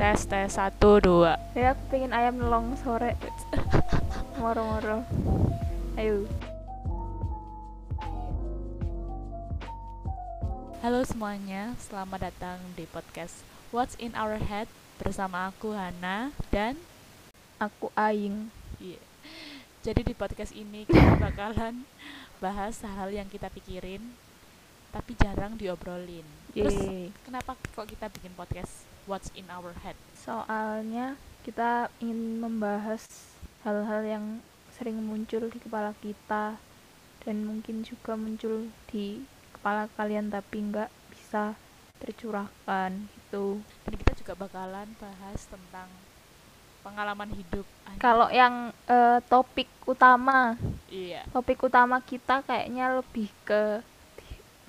Tes tes satu dua. Ya aku pengen ayam nelong sore. Moro-moro. Ayo. Halo semuanya, selamat datang di podcast What's in Our Head bersama aku Hana dan Aku Aing. iya. Jadi di podcast ini kita bakalan bahas hal-hal yang kita pikirin tapi jarang diobrolin. Terus Yeay. kenapa kok kita bikin podcast What's in Our Head? Soalnya kita ingin membahas hal-hal yang sering muncul di kepala kita dan mungkin juga muncul di kepala kalian tapi nggak bisa tercurahkan gitu. Dan kita juga bakalan bahas tentang pengalaman hidup. Kalau yang eh, topik utama, iya, topik utama kita kayaknya lebih ke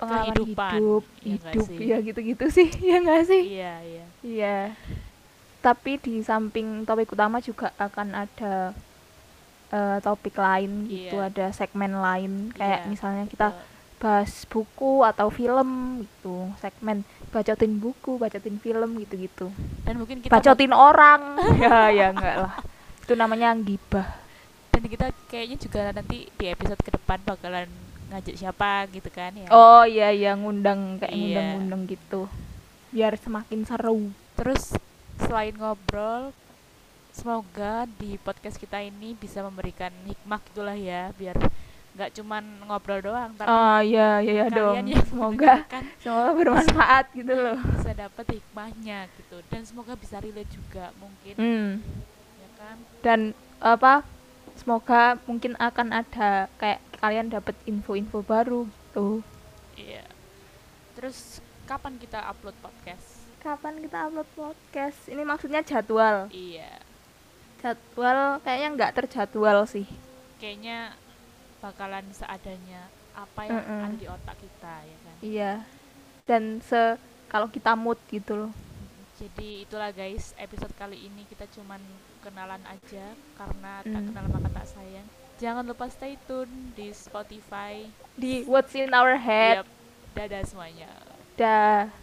pengalaman Kehidupan, hidup, nggak hidup ya gitu-gitu sih, ya nggak sih? iya, iya. Iya. Tapi di samping topik utama juga akan ada eh, topik lain gitu, Iya. ada segmen lain kayak Iya, misalnya kita bahas buku atau film gitu, segmen bacotin buku, bacotin film gitu-gitu. dan mungkin kita Bacotin orang. ya ya enggak lah. Itu namanya gibah. dan kita kayaknya juga nanti di episode ke depan bakalan ngajak siapa gitu kan ya. Oh iya iya ngundang kayak Iya. ngundang-ngundang gitu. Biar semakin seru. Terus selain ngobrol semoga di podcast kita ini bisa memberikan hikmah gitulah ya biar nggak cuman ngobrol doang tapi Oh iya iya, iya dong. yang Semoga semoga bermanfaat gitu loh. bisa dapat hikmahnya gitu dan semoga bisa relate juga mungkin Hmm. ya kan Dan apa? Semoga mungkin akan ada kayak kalian dapat info-info baru gitu. iya terus kapan kita upload podcast Kapan kita upload podcast? Ini maksudnya jadwal. iya Jadwal kayaknya nggak terjadwal sih. kayaknya bakalan seadanya apa yang Mm-mm. ada di otak kita ya kan Iya. Dan se kalau kita mood gitu loh. Jadi itulah guys episode kali ini kita cuman kenalan aja karena tak Mm. kenal maka tak sayang jangan lupa stay tune di Spotify Di What's in Our Head. Yap. dadah semuanya Dah.